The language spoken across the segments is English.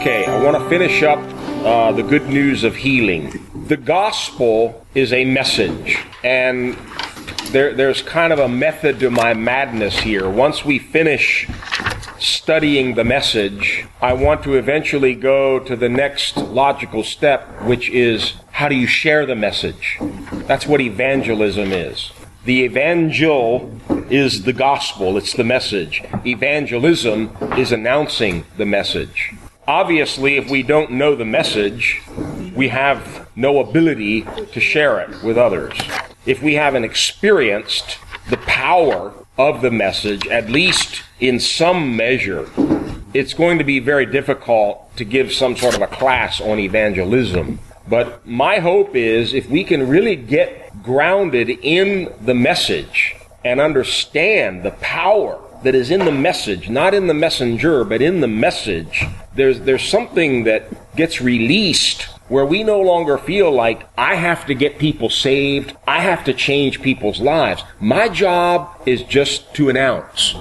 Okay, I want to finish up uh, the good news of healing. The gospel is a message, and there, there's kind of a method to my madness here. Once we finish studying the message, I want to eventually go to the next logical step, which is how do you share the message? That's what evangelism is. The evangel is the gospel, it's the message. Evangelism is announcing the message. Obviously, if we don't know the message, we have no ability to share it with others. If we haven't experienced the power of the message, at least in some measure, it's going to be very difficult to give some sort of a class on evangelism. But my hope is if we can really get grounded in the message and understand the power that is in the message, not in the messenger, but in the message, there's, there's something that gets released where we no longer feel like I have to get people saved. I have to change people's lives. My job is just to announce.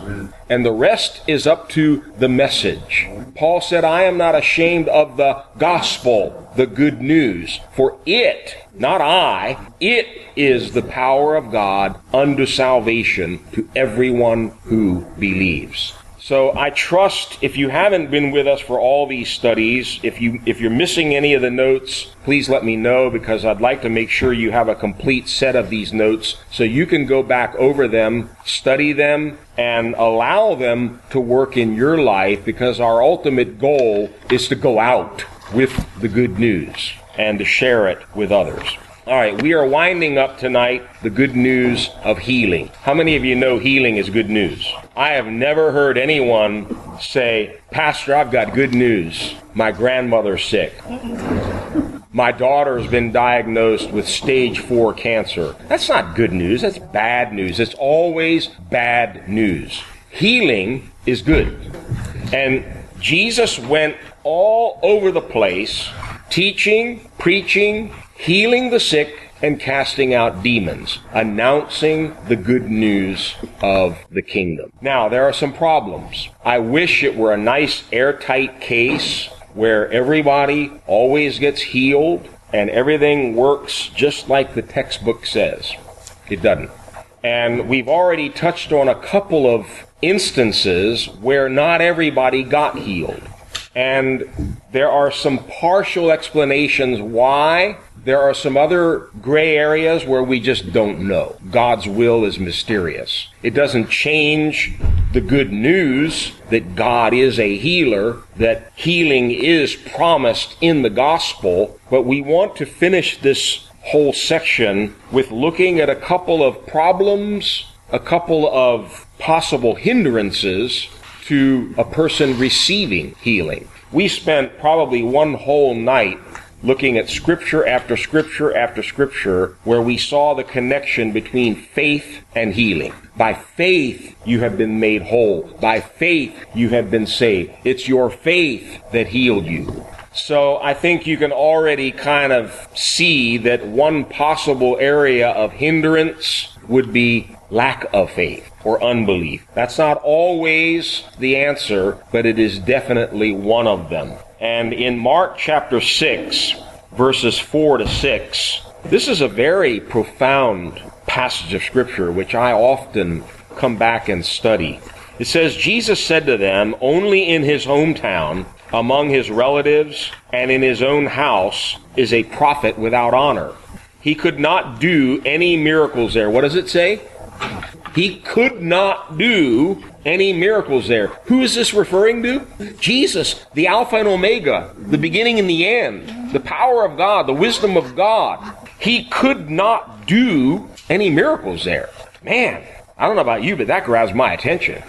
And the rest is up to the message. Paul said, I am not ashamed of the gospel, the good news, for it, not I, it is the power of God unto salvation to everyone who believes. So I trust if you haven't been with us for all these studies, if you if you're missing any of the notes, please let me know because I'd like to make sure you have a complete set of these notes so you can go back over them, study them, and allow them to work in your life because our ultimate goal is to go out with the good news and to share it with others. All right, we are winding up tonight the good news of healing. How many of you know healing is good news? I have never heard anyone say, Pastor, I've got good news. My grandmother's sick. My daughter's been diagnosed with stage four cancer. That's not good news. That's bad news. It's always bad news. Healing is good. And Jesus went all over the place teaching, preaching, healing the sick, and casting out demons, announcing the good news of the kingdom. Now, there are some problems. I wish it were a nice airtight case where everybody always gets healed and everything works just like the textbook says. It doesn't. And we've already touched on a couple of instances where not everybody got healed. And there are some partial explanations why there are some other gray areas where we just don't know. God's will is mysterious. It doesn't change the good news that God is a healer, that healing is promised in the gospel, but we want to finish this whole section with looking at a couple of problems, a couple of possible hindrances to a person receiving healing. We spent probably one whole night looking at scripture after scripture after scripture where we saw the connection between faith and healing. By faith, you have been made whole. By faith, you have been saved. It's your faith that healed you. So I think you can already kind of see that one possible area of hindrance would be lack of faith or unbelief. That's not always the answer, but it is definitely one of them. And in Mark chapter 6, verses 4 to 6, this is a very profound passage of Scripture which I often come back and study. It says, Jesus said to them, Only in his hometown, among his relatives, and in his own house is a prophet without honor. He could not do any miracles there. What does it say? He could not do any miracles there. Who is this referring to? Jesus, the Alpha and Omega, the beginning and the end, the power of God, the wisdom of God. He could not do any miracles there. Man, I don't know about you, but that grabs my attention.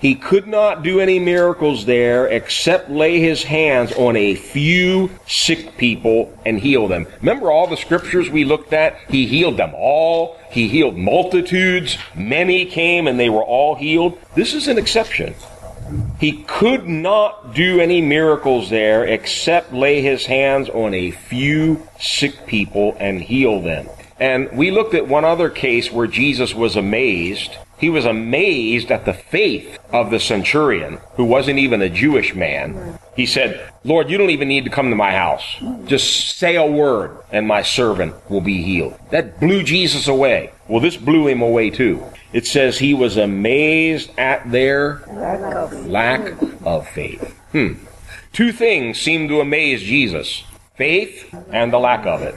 He could not do any miracles there except lay his hands on a few sick people and heal them. Remember all the scriptures we looked at? He healed them all. He healed multitudes. Many came and they were all healed. This is an exception. He could not do any miracles there except lay his hands on a few sick people and heal them. And we looked at one other case where Jesus was amazed He was amazed at the faith of the centurion, who wasn't even a Jewish man. He said, Lord, you don't even need to come to my house. Just say a word and my servant will be healed. That blew Jesus away. Well, this blew him away too. It says he was amazed at their lack of faith. Hmm. Two things seem to amaze Jesus faith and the lack of it.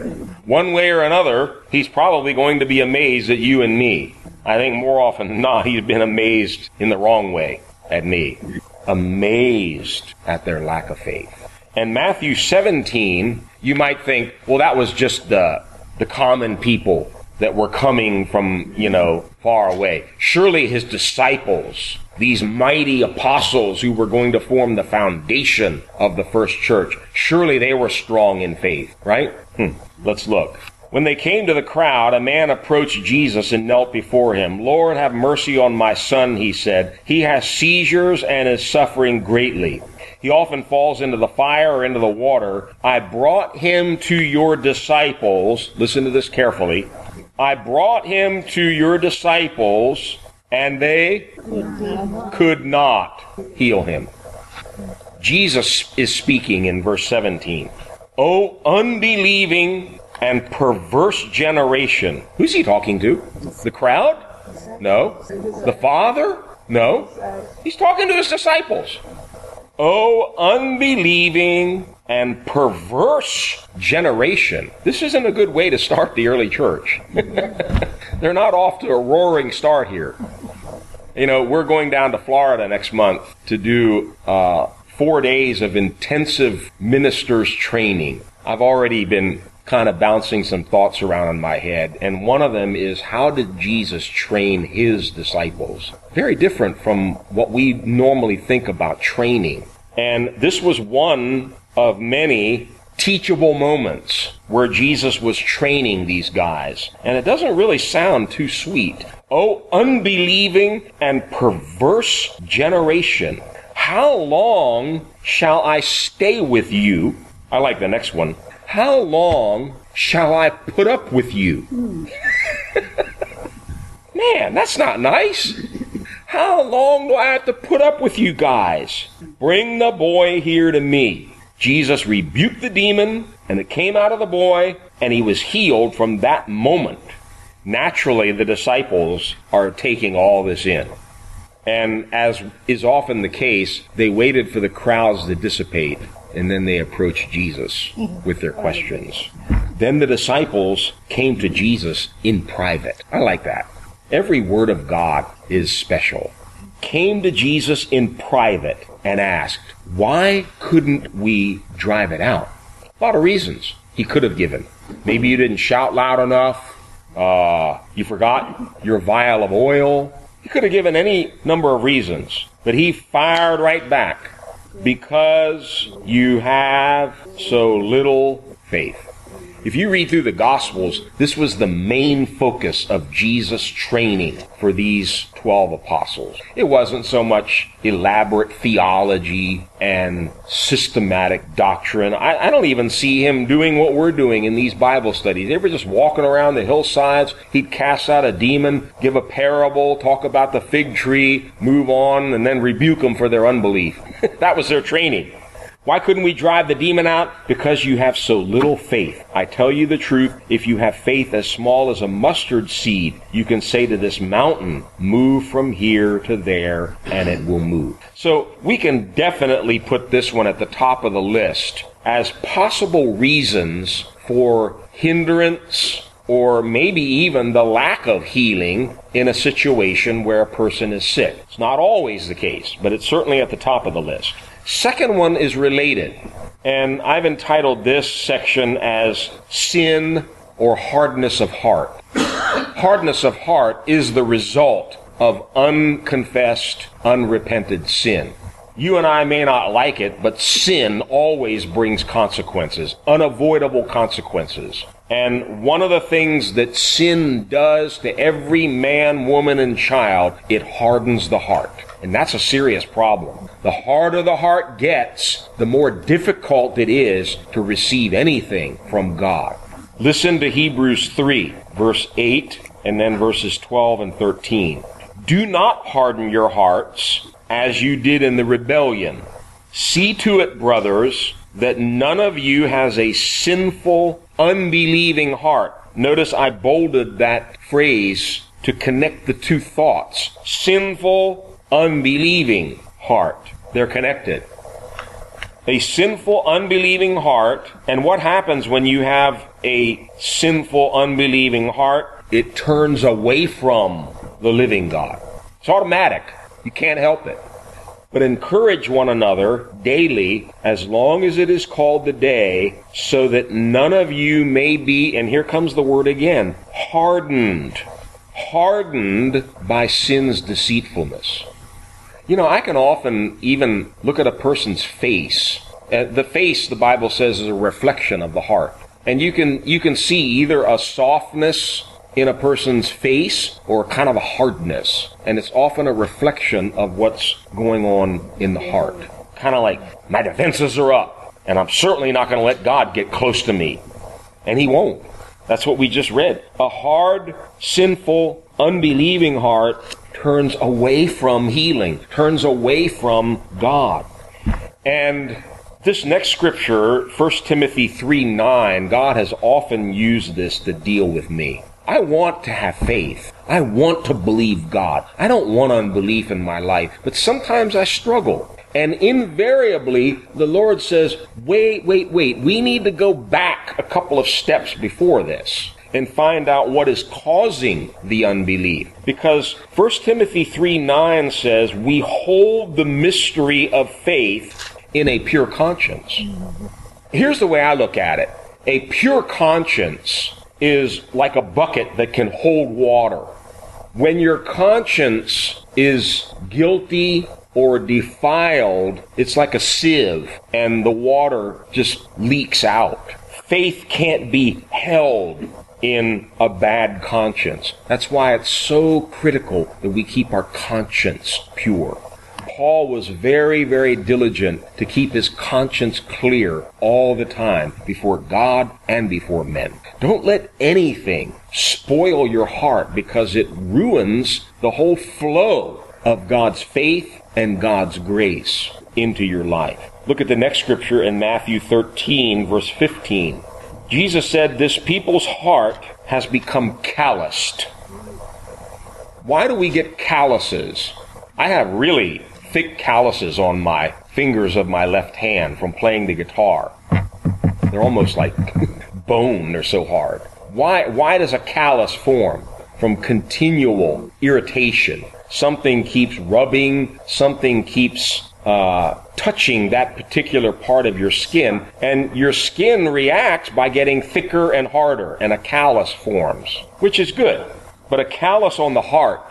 One way or another, he's probably going to be amazed at you and me. I think more often than not, he's been amazed in the wrong way at me. Amazed at their lack of faith. And Matthew 17, you might think, well, that was just the, the common people that were coming from, you know, far away. Surely his disciples, these mighty apostles who were going to form the foundation of the first church, surely they were strong in faith, right? Hmm. Let's look. When they came to the crowd, a man approached Jesus and knelt before him. Lord, have mercy on my son, he said. He has seizures and is suffering greatly. He often falls into the fire or into the water. I brought him to your disciples. Listen to this carefully. I brought him to your disciples, and they could not heal him. Jesus is speaking in verse 17. O unbelieving and perverse generation. Who's he talking to? The crowd? No. The Father? No. He's talking to his disciples. O unbelieving and perverse generation. This isn't a good way to start the early church. They're not off to a roaring start here. You know, we're going down to Florida next month to do uh, four days of intensive ministers training. I've already been kind of bouncing some thoughts around in my head. And one of them is how did Jesus train his disciples? Very different from what we normally think about training. And this was one of many teachable moments where Jesus was training these guys. And it doesn't really sound too sweet. Oh, unbelieving and perverse generation. How long shall I stay with you? I like the next one. How long shall I put up with you? Hmm. Man, that's not nice. How long do I have to put up with you guys? Bring the boy here to me. Jesus rebuked the demon, and it came out of the boy, and he was healed from that moment. Naturally, the disciples are taking all this in. And as is often the case, they waited for the crowds to dissipate and then they approached Jesus with their questions. Then the disciples came to Jesus in private. I like that. Every word of God is special. Came to Jesus in private and asked, why couldn't we drive it out? A lot of reasons he could have given. Maybe you didn't shout loud enough. Uh, you forgot your vial of oil. He could have given any number of reasons, but he fired right back because you have so little faith. If you read through the Gospels, this was the main focus of Jesus' training for these 12 apostles. It wasn't so much elaborate theology and systematic doctrine. I, I, don't even see him doing what we're doing in these Bible studies. They were just walking around the hillsides. He'd cast out a demon, give a parable, talk about the fig tree, move on, and then rebuke them for their unbelief. that was their training. Why couldn't we drive the demon out? Because you have so little faith. I tell you the truth, if you have faith as small as a mustard seed, you can say to this mountain, move from here to there, and it will move. So we can definitely put this one at the top of the list as possible reasons for hindrance or maybe even the lack of healing in a situation where a person is sick. It's not always the case, but it's certainly at the top of the list. Second one is related. And I've entitled this section as Sin or Hardness of Heart. hardness of heart is the result of unconfessed, unrepented sin. You and I may not like it, but sin always brings consequences, unavoidable consequences. And one of the things that sin does to every man, woman, and child, it hardens the heart. And that's a serious problem. The harder the heart gets, the more difficult it is to receive anything from God. Listen to Hebrews 3, verse 8, and then verses 12 and 13. Do not harden your hearts as you did in the rebellion. See to it, brothers, that none of you has a sinful, unbelieving heart. Notice I bolded that phrase to connect the two thoughts. Sinful, unbelieving heart. They're connected. A sinful, unbelieving heart. And what happens when you have a sinful, unbelieving heart? It turns away from the living God. It's automatic. You can't help it. But encourage one another daily as long as it is called the day, so that none of you may be, and here comes the word again, hardened. Hardened by sin's deceitfulness. You know, I can often even look at a person's face. Uh, the face, the Bible says, is a reflection of the heart. And you can, you can see either a softness in a person's face or kind of a hardness. And it's often a reflection of what's going on in the heart. Kind of like, my defenses are up, and I'm certainly not going to let God get close to me. And He won't. That's what we just read. A hard, sinful, unbelieving heart turns away from healing, turns away from God. And this next scripture, 1 Timothy 3 9, God has often used this to deal with me. I want to have faith. I want to believe God. I don't want unbelief in my life, but sometimes I struggle. And invariably, the Lord says, wait, wait, wait. We need to go back a couple of steps before this and find out what is causing the unbelief. Because 1 Timothy 3 9 says, we hold the mystery of faith in a pure conscience. Here's the way I look at it. A pure conscience is like a bucket that can hold water. When your conscience is guilty or defiled, it's like a sieve and the water just leaks out. Faith can't be held in a bad conscience. That's why it's so critical that we keep our conscience pure. Paul was very, very diligent to keep his conscience clear all the time before God and before men. Don't let anything spoil your heart because it ruins the whole flow of God's faith and God's grace into your life. Look at the next scripture in Matthew 13, verse 15. Jesus said, This people's heart has become calloused. Why do we get calluses? I have really thick calluses on my fingers of my left hand from playing the guitar. They're almost like bone, they're so hard. Why, why does a callus form? From continual irritation. Something keeps rubbing, something keeps uh, touching that particular part of your skin, and your skin reacts by getting thicker and harder, and a callus forms, which is good. But a callus on the heart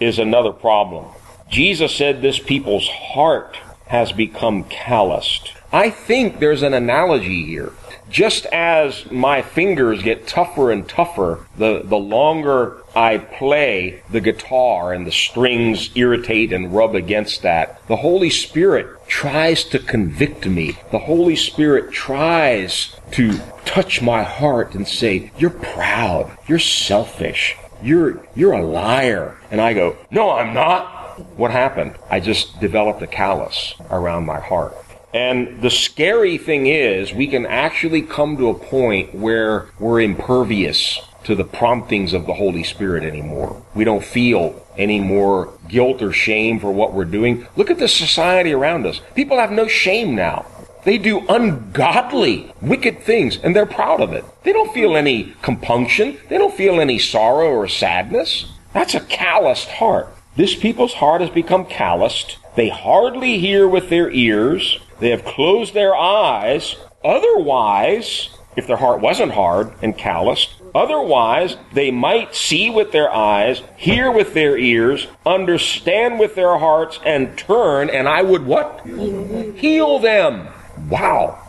is another problem. Jesus said this people's heart has become calloused. I think there's an analogy here. Just as my fingers get tougher and tougher the, the longer I play the guitar and the strings irritate and rub against that, the Holy Spirit tries to convict me. The Holy Spirit tries to touch my heart and say, You're proud. You're selfish. You're, you're a liar. And I go, No, I'm not. What happened? I just developed a callus around my heart. And the scary thing is, we can actually come to a point where we're impervious to the promptings of the Holy Spirit anymore. We don't feel any more guilt or shame for what we're doing. Look at the society around us. People have no shame now. They do ungodly, wicked things, and they're proud of it. They don't feel any compunction. They don't feel any sorrow or sadness. That's a calloused heart. This people's heart has become calloused. They hardly hear with their ears. They have closed their eyes. Otherwise, if their heart wasn't hard and calloused, otherwise they might see with their eyes, hear with their ears, understand with their hearts, and turn, and I would what? Heal them. Wow.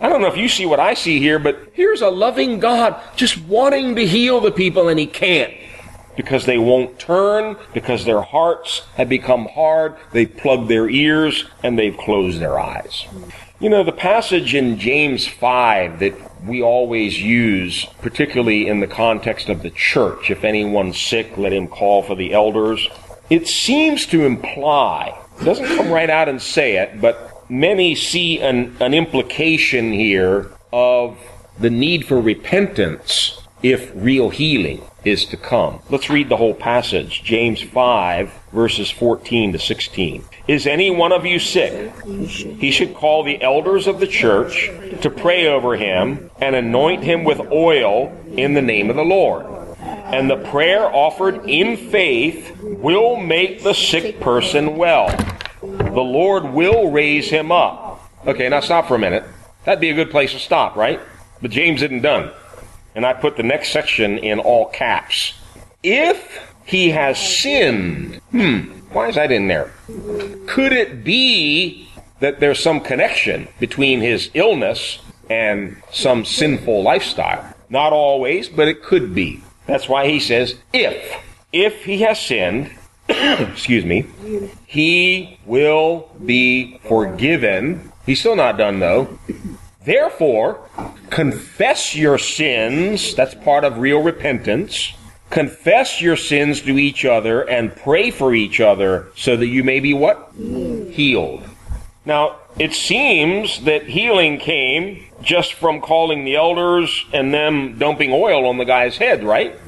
I don't know if you see what I see here, but here's a loving God just wanting to heal the people, and He can't because they won't turn, because their hearts have become hard, they've plugged their ears, and they've closed their eyes. You know, the passage in James 5 that we always use, particularly in the context of the church, if anyone's sick, let him call for the elders. It seems to imply, it doesn't come right out and say it, but many see an, an implication here of the need for repentance if real healing is to come. Let's read the whole passage. James 5, verses 14 to 16. Is any one of you sick? He should call the elders of the church to pray over him and anoint him with oil in the name of the Lord. And the prayer offered in faith will make the sick person well. The Lord will raise him up. Okay, now stop for a minute. That'd be a good place to stop, right? But James isn't done and I put the next section in all caps. If he has sinned, hmm, why is that in there? Could it be that there's some connection between his illness and some sinful lifestyle? Not always, but it could be. That's why he says, if. If he has sinned, excuse me, he will be forgiven. He's still not done though. Therefore, confess your sins. That's part of real repentance. Confess your sins to each other and pray for each other so that you may be what? Healed. Now, it seems that healing came just from calling the elders and them dumping oil on the guy's head, right?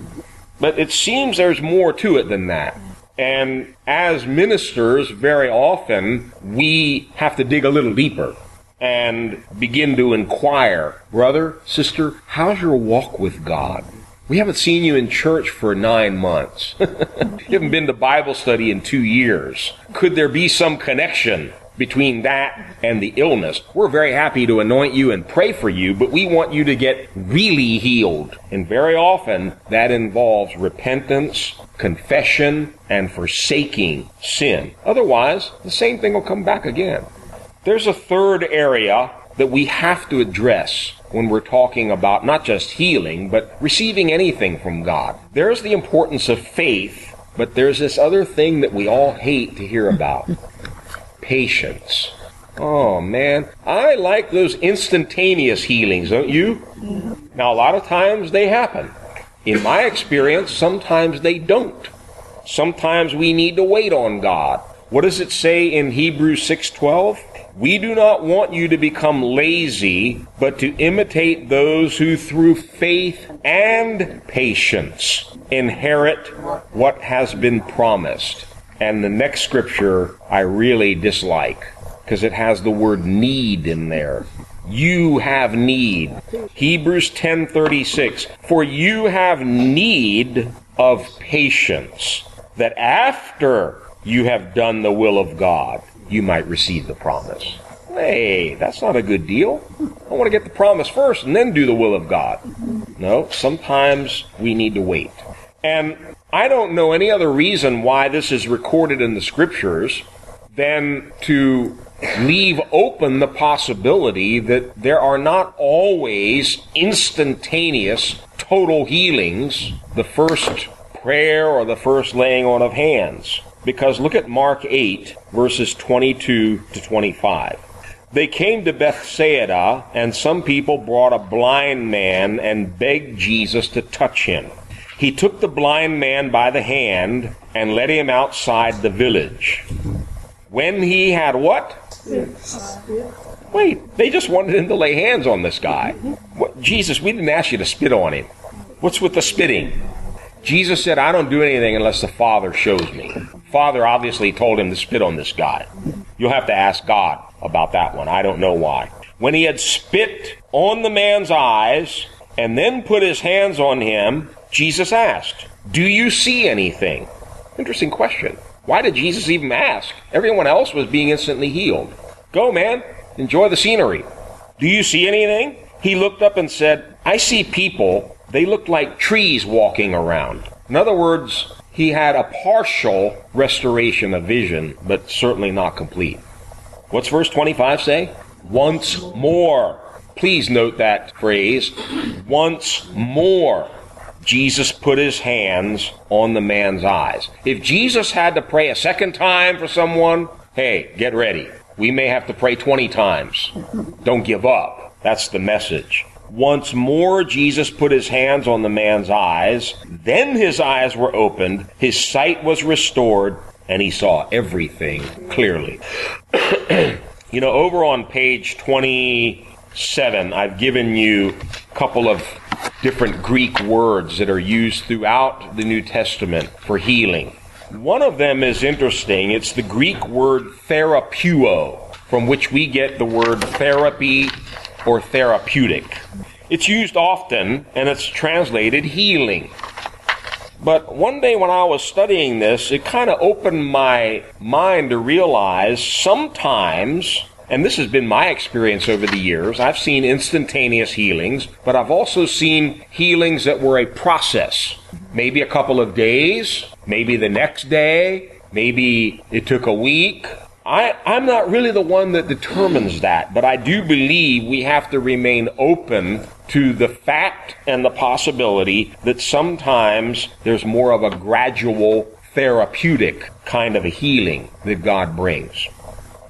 But it seems there's more to it than that. And as ministers, very often we have to dig a little deeper and begin to inquire, brother, sister, how's your walk with God? We haven't seen you in church for nine months. you haven't been to Bible study in two years. Could there be some connection between that and the illness? We're very happy to anoint you and pray for you, but we want you to get really healed. And very often that involves repentance, confession, and forsaking sin. Otherwise, the same thing will come back again. There's a third area that we have to address when we're talking about not just healing, but receiving anything from God. There's the importance of faith, but there's this other thing that we all hate to hear about patience. Oh man, I like those instantaneous healings, don't you? Mm-hmm. Now, a lot of times they happen. In my experience, sometimes they don't. Sometimes we need to wait on God. What does it say in Hebrews 6:12? We do not want you to become lazy, but to imitate those who through faith and patience inherit what has been promised. And the next scripture I really dislike because it has the word need in there. You have need. Hebrews 10:36 For you have need of patience that after you have done the will of God you might receive the promise. Hey, that's not a good deal. I want to get the promise first and then do the will of God. No, sometimes we need to wait. And I don't know any other reason why this is recorded in the scriptures than to leave open the possibility that there are not always instantaneous total healings, the first prayer or the first laying on of hands. Because look at Mark 8, verses 22 to 25. They came to Bethsaida, and some people brought a blind man and begged Jesus to touch him. He took the blind man by the hand and led him outside the village. When he had what? Wait, they just wanted him to lay hands on this guy. What, Jesus, we didn't ask you to spit on him. What's with the spitting? Jesus said, I don't do anything unless the Father shows me. Father obviously told him to spit on this guy. You'll have to ask God about that one. I don't know why. When he had spit on the man's eyes and then put his hands on him, Jesus asked, Do you see anything? Interesting question. Why did Jesus even ask? Everyone else was being instantly healed. Go, man. Enjoy the scenery. Do you see anything? He looked up and said, I see people they looked like trees walking around. In other words, he had a partial restoration of vision, but certainly not complete. What's verse 25 say? Once more. Please note that phrase. Once more. Jesus put his hands on the man's eyes. If Jesus had to pray a second time for someone, hey, get ready. We may have to pray 20 times. Don't give up. That's the message. Once more, Jesus put his hands on the man's eyes. Then his eyes were opened, his sight was restored, and he saw everything clearly. you know, over on page 27, I've given you a couple of different Greek words that are used throughout the New Testament for healing. One of them is interesting. It's the Greek word therapeuo, from which we get the word therapy or therapeutic. It's used often and it's translated healing. But one day when I was studying this, it kind of opened my mind to realize sometimes, and this has been my experience over the years, I've seen instantaneous healings, but I've also seen healings that were a process. Maybe a couple of days, maybe the next day, maybe it took a week, I, I'm not really the one that determines that, but I do believe we have to remain open to the fact and the possibility that sometimes there's more of a gradual therapeutic kind of a healing that God brings.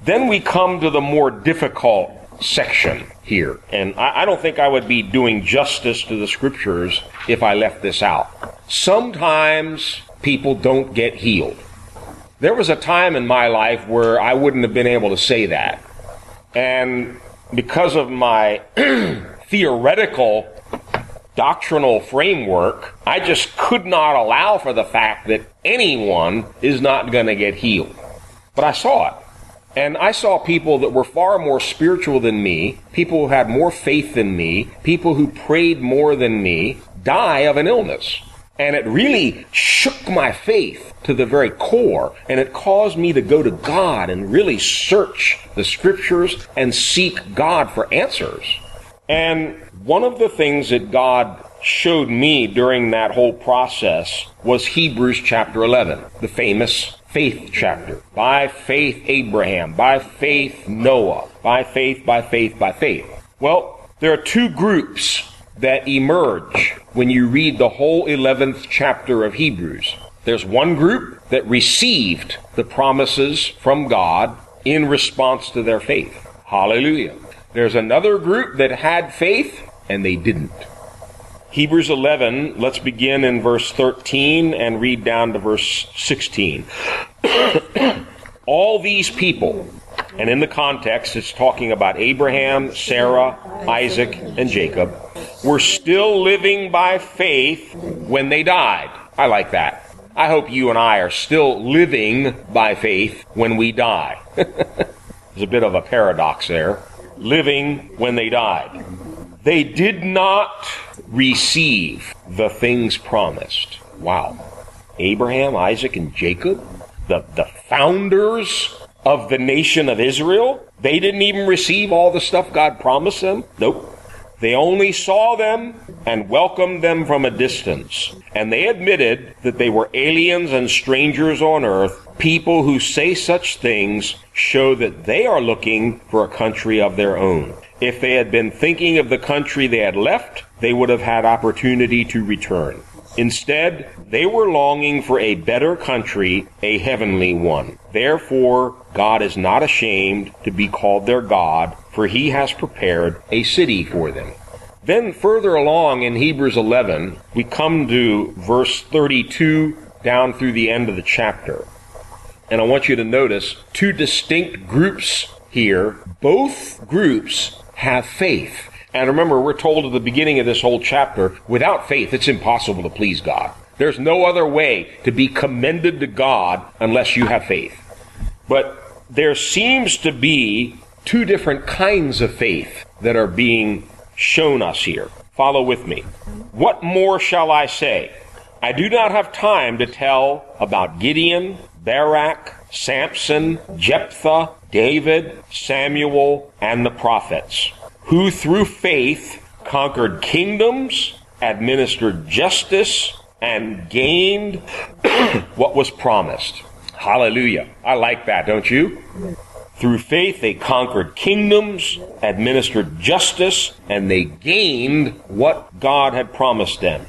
Then we come to the more difficult section here. And I, I, don't think I would be doing justice to the scriptures if I left this out. Sometimes people don't get healed. There was a time in my life where I wouldn't have been able to say that. And because of my theoretical doctrinal framework, I just could not allow for the fact that anyone is not going to get healed. But I saw it. And I saw people that were far more spiritual than me, people who had more faith than me, people who prayed more than me, die of an illness. And it really shook my faith to the very core. And it caused me to go to God and really search the scriptures and seek God for answers. And one of the things that God showed me during that whole process was Hebrews chapter 11, the famous faith chapter. By faith, Abraham. By faith, Noah. By faith, by faith, by faith. Well, there are two groups that emerge when you read the whole 11th chapter of Hebrews. There's one group that received the promises from God in response to their faith. Hallelujah. There's another group that had faith and they didn't. Hebrews 11, let's begin in verse 13 and read down to verse 16. All these people, and in the context it's talking about Abraham, Sarah, Isaac, and Jacob, were still living by faith when they died. I like that. I hope you and I are still living by faith when we die. There's a bit of a paradox there. Living when they died. They did not receive the things promised. Wow. Abraham, Isaac, and Jacob, the, the founders of the nation of Israel, they didn't even receive all the stuff God promised them. Nope. They only saw them and welcomed them from a distance. And they admitted that they were aliens and strangers on earth. People who say such things show that they are looking for a country of their own. If they had been thinking of the country they had left, they would have had opportunity to return. Instead, they were longing for a better country, a heavenly one. Therefore, God is not ashamed to be called their God, for he has prepared a city for them. Then further along in Hebrews 11, we come to verse 32 down through the end of the chapter. And I want you to notice two distinct groups here. Both groups have faith. And remember, we're told at the beginning of this whole chapter, without faith, it's impossible to please God. There's no other way to be commended to God unless you have faith. But there seems to be two different kinds of faith that are being shown us here. Follow with me. What more shall I say? I do not have time to tell about Gideon, Barak, Samson, Jephthah, David, Samuel, and the prophets who through faith conquered kingdoms, administered justice, and gained what was promised. Hallelujah. I like that, don't you? Through faith, they conquered kingdoms, administered justice, and they gained what God had promised them.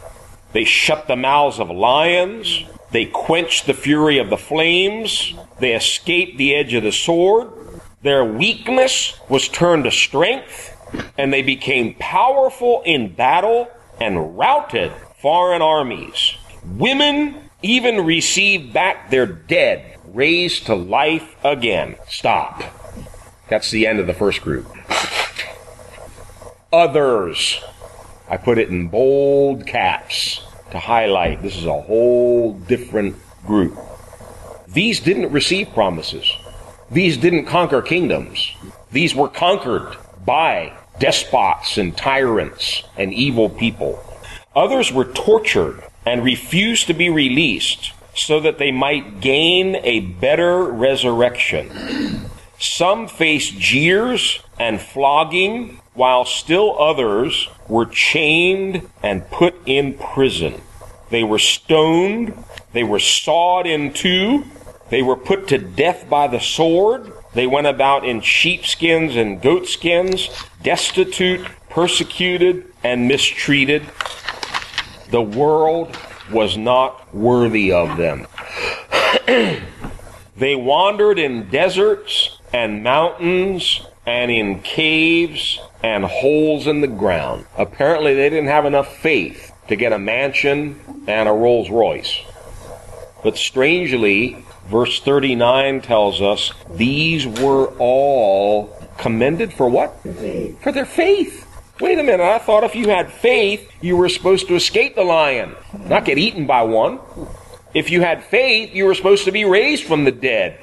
They shut the mouths of lions. They quenched the fury of the flames. They escaped the edge of the sword. Their weakness was turned to strength, and they became powerful in battle and routed foreign armies. Women even received back their dead, raised to life again. Stop. That's the end of the first group. Others. I put it in bold caps to highlight this is a whole different group. These didn't receive promises. These didn't conquer kingdoms. These were conquered by despots and tyrants and evil people. Others were tortured and refused to be released so that they might gain a better resurrection. Some faced jeers and flogging, while still others were chained and put in prison. They were stoned, they were sawed in two, they were put to death by the sword, they went about in sheepskins and goatskins, destitute, persecuted, and mistreated. The world was not worthy of them. they wandered in deserts and mountains and in caves and holes in the ground. Apparently, they didn't have enough faith to get a mansion and a Rolls Royce. But strangely, verse 39 tells us these were all commended for what? For their faith. Wait a minute, I thought if you had faith, you were supposed to escape the lion, not get eaten by one. If you had faith, you were supposed to be raised from the dead.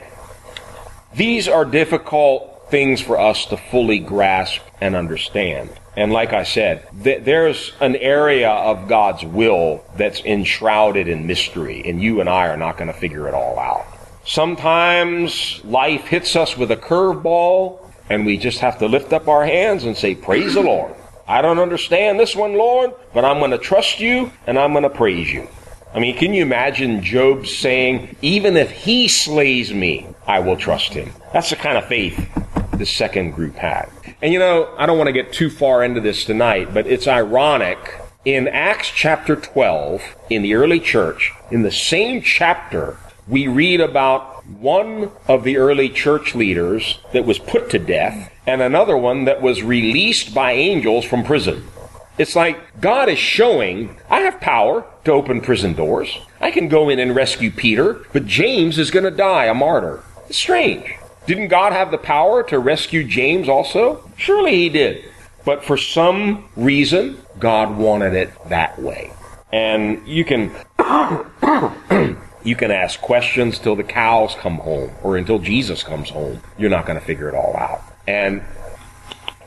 These are difficult things for us to fully grasp and understand. And like I said, th- there's an area of God's will that's enshrouded in mystery, and you and I are not going to figure it all out. Sometimes life hits us with a curveball, and we just have to lift up our hands and say, Praise the Lord. I don't understand this one, Lord, but I'm going to trust you and I'm going to praise you. I mean, can you imagine Job saying, Even if he slays me, I will trust him? That's the kind of faith the second group had. And you know, I don't want to get too far into this tonight, but it's ironic. In Acts chapter 12, in the early church, in the same chapter, we read about one of the early church leaders that was put to death and another one that was released by angels from prison. It's like God is showing, I have power to open prison doors. I can go in and rescue Peter, but James is going to die a martyr. It's strange. Didn't God have the power to rescue James also? Surely he did. But for some reason, God wanted it that way. And you can you can ask questions till the cows come home or until Jesus comes home. You're not going to figure it all out. And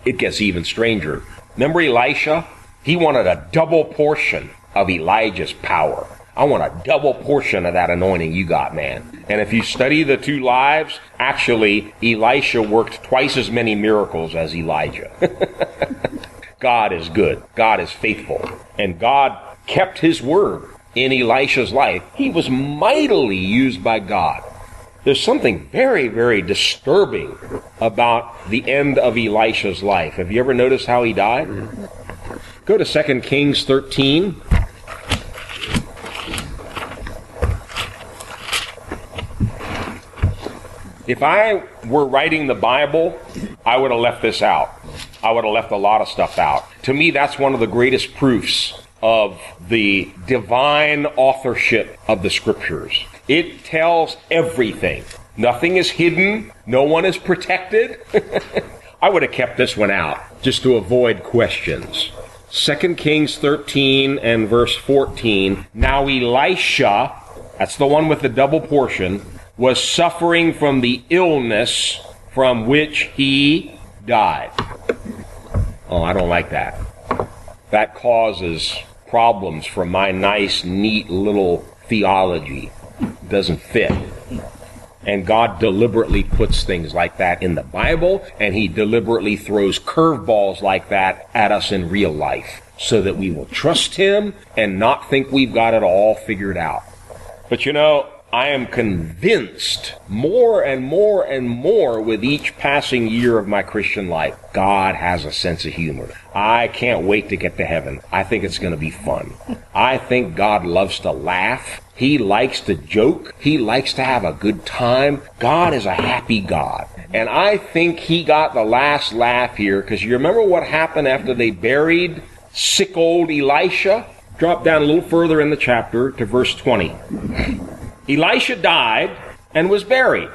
it gets even stranger. Remember Elisha? He wanted a double portion of Elijah's power. I want a double portion of that anointing you got, man. And if you study the two lives, actually, Elisha worked twice as many miracles as Elijah. God is good. God is faithful. And God kept his word in Elisha's life. He was mightily used by God. There's something very, very disturbing about the end of Elisha's life. Have you ever noticed how he died? Go to 2 Kings 13. If I were writing the Bible, I would have left this out. I would have left a lot of stuff out. To me, that's one of the greatest proofs of the divine authorship of the scriptures. It tells everything. Nothing is hidden. No one is protected. I would have kept this one out just to avoid questions. 2 Kings 13 and verse 14. Now Elisha, that's the one with the double portion, was suffering from the illness from which he died. Oh, I don't like that. That causes problems for my nice, neat little theology. It doesn't fit. And God deliberately puts things like that in the Bible, and He deliberately throws curveballs like that at us in real life so that we will trust Him and not think we've got it all figured out. But you know, I am convinced more and more and more with each passing year of my Christian life, God has a sense of humor. I can't wait to get to heaven. I think it's going to be fun. I think God loves to laugh. He likes to joke. He likes to have a good time. God is a happy God. And I think he got the last laugh here because you remember what happened after they buried sick old Elisha? Drop down a little further in the chapter to verse 20. Elisha died and was buried.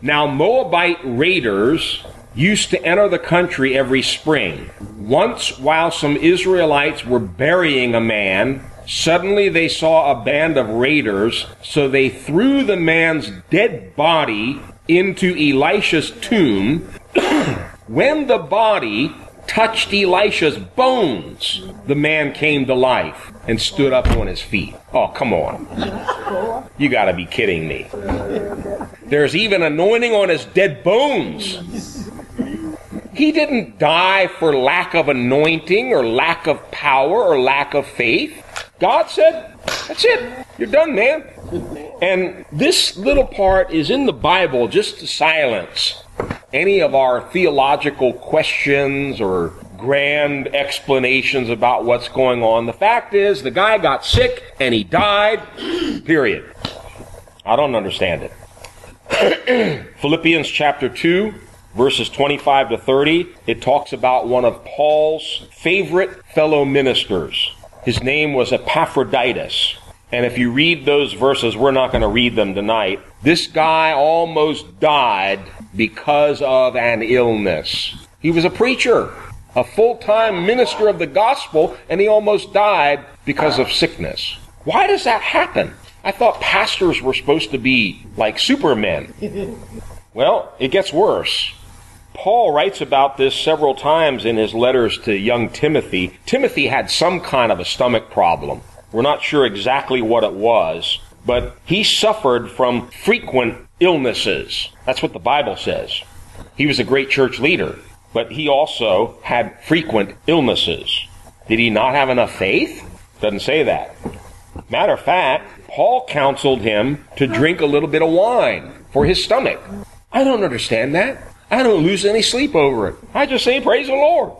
Now, Moabite raiders used to enter the country every spring. Once, while some Israelites were burying a man, suddenly they saw a band of raiders, so they threw the man's dead body into Elisha's tomb. when the body touched Elisha's bones, the man came to life and stood up on his feet. Oh, come on. You gotta be kidding me. There's even anointing on his dead bones. He didn't die for lack of anointing or lack of power or lack of faith. God said, That's it. You're done, man. And this little part is in the Bible just to silence any of our theological questions or grand explanations about what's going on. The fact is, the guy got sick and he died, period. I don't understand it. Philippians chapter 2, verses 25 to 30, it talks about one of Paul's favorite fellow ministers. His name was Epaphroditus. And if you read those verses, we're not going to read them tonight. This guy almost died because of an illness. He was a preacher, a full time minister of the gospel, and he almost died because of sickness. Why does that happen? I thought pastors were supposed to be like supermen. Well, it gets worse. Paul writes about this several times in his letters to young Timothy. Timothy had some kind of a stomach problem. We're not sure exactly what it was, but he suffered from frequent illnesses. That's what the Bible says. He was a great church leader, but he also had frequent illnesses. Did he not have enough faith? Doesn't say that. Matter of fact, Paul counseled him to drink a little bit of wine for his stomach. I don't understand that. I don't lose any sleep over it. I just say, Praise the Lord.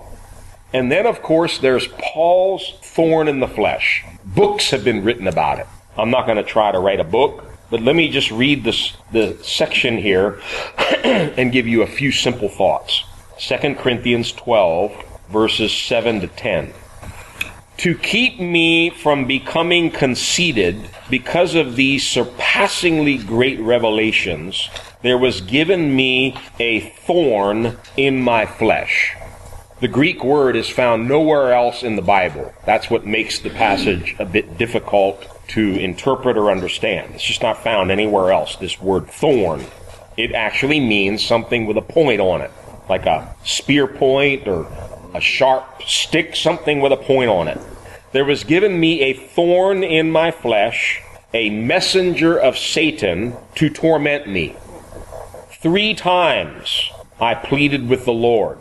And then, of course, there's Paul's thorn in the flesh. Books have been written about it. I'm not going to try to write a book, but let me just read this, the section here and give you a few simple thoughts. 2 Corinthians 12, verses 7 to 10. To keep me from becoming conceited because of these surpassingly great revelations, there was given me a thorn in my flesh the Greek word is found nowhere else in the Bible. That's what makes the passage a bit difficult to interpret or understand. It's just not found anywhere else, this word thorn. It actually means something with a point on it, like a spear point or a sharp stick, something with a point on it. There was given me a thorn in my flesh, a messenger of Satan to torment me. Three times I pleaded with the Lord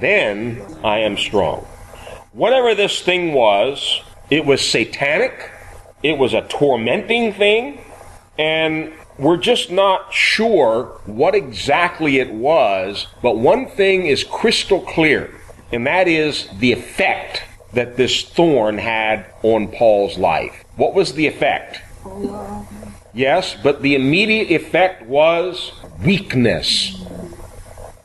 then I am strong. Whatever this thing was, it was satanic, it was a tormenting thing, and we're just not sure what exactly it was, but one thing is crystal clear, and that is the effect that this thorn had on Paul's life. What was the effect? Yes, but the immediate effect was weakness.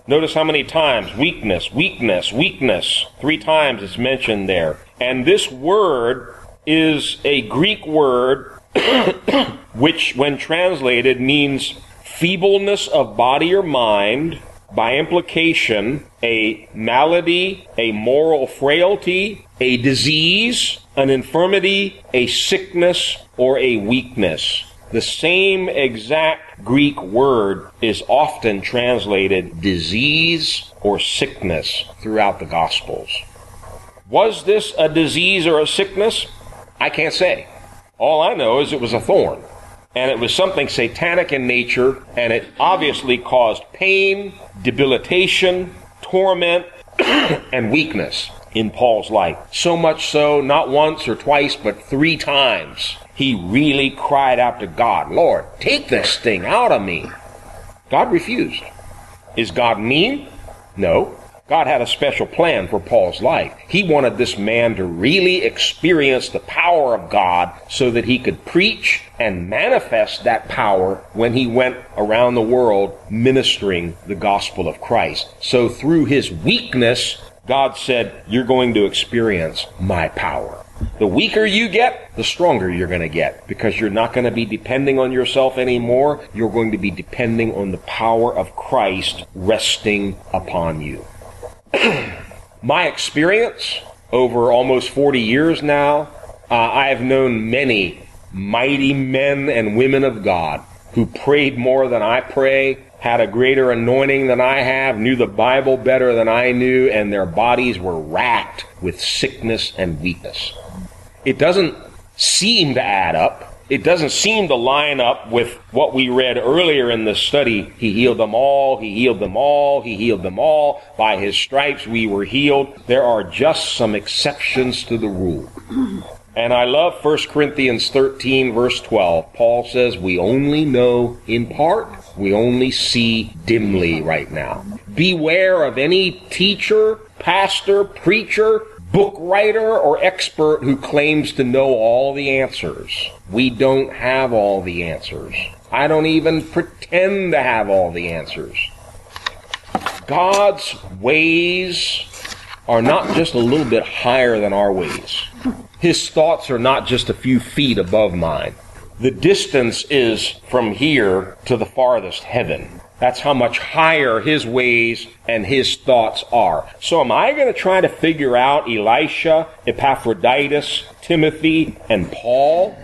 Notice how many times weakness, weakness, weakness. Three times it's mentioned there. And this word is a Greek word which, when translated, means feebleness of body or mind, by implication, a malady, a moral frailty, a disease, an infirmity, a sickness, or a weakness. The same exact Greek word is often translated disease or sickness throughout the Gospels. Was this a disease or a sickness? I can't say. All I know is it was a thorn. And it was something satanic in nature, and it obviously caused pain, debilitation, torment, and weakness in Paul's life. So much so, not once or twice, but three times, he really cried out to God, Lord, take this thing out of me. God refused. Is God mean? No. God had a special plan for Paul's life. He wanted this man to really experience the power of God so that he could preach and manifest that power when he went around the world ministering the gospel of Christ. So through his weakness, God said, You're going to experience my power. The weaker you get, the stronger you're going to get because you're not going to be depending on yourself anymore. You're going to be depending on the power of Christ resting upon you. My experience over almost 40 years now, uh, I have known many mighty men and women of God who prayed more than I pray, had a greater anointing than I have, knew the Bible better than I knew, and their bodies were racked with sickness and weakness. It doesn't seem to add up. It doesn't seem to line up with what we read earlier in the study. He healed them all. He healed them all. He healed them all. By his stripes we were healed. There are just some exceptions to the rule. And I love 1 Corinthians 13 verse 12. Paul says, we only know in part. We only see dimly right now. Beware of any teacher, pastor, preacher, book writer, or expert who claims to know all the answers. We don't have all the answers. I don't even pretend to have all the answers. God's ways are not just a little bit higher than our ways. His thoughts are not just a few feet above mine. The distance is from here to the farthest heaven. That's how much higher his ways and his thoughts are. So am I going to try to figure out Elisha, Epaphroditus, Timothy, and Paul?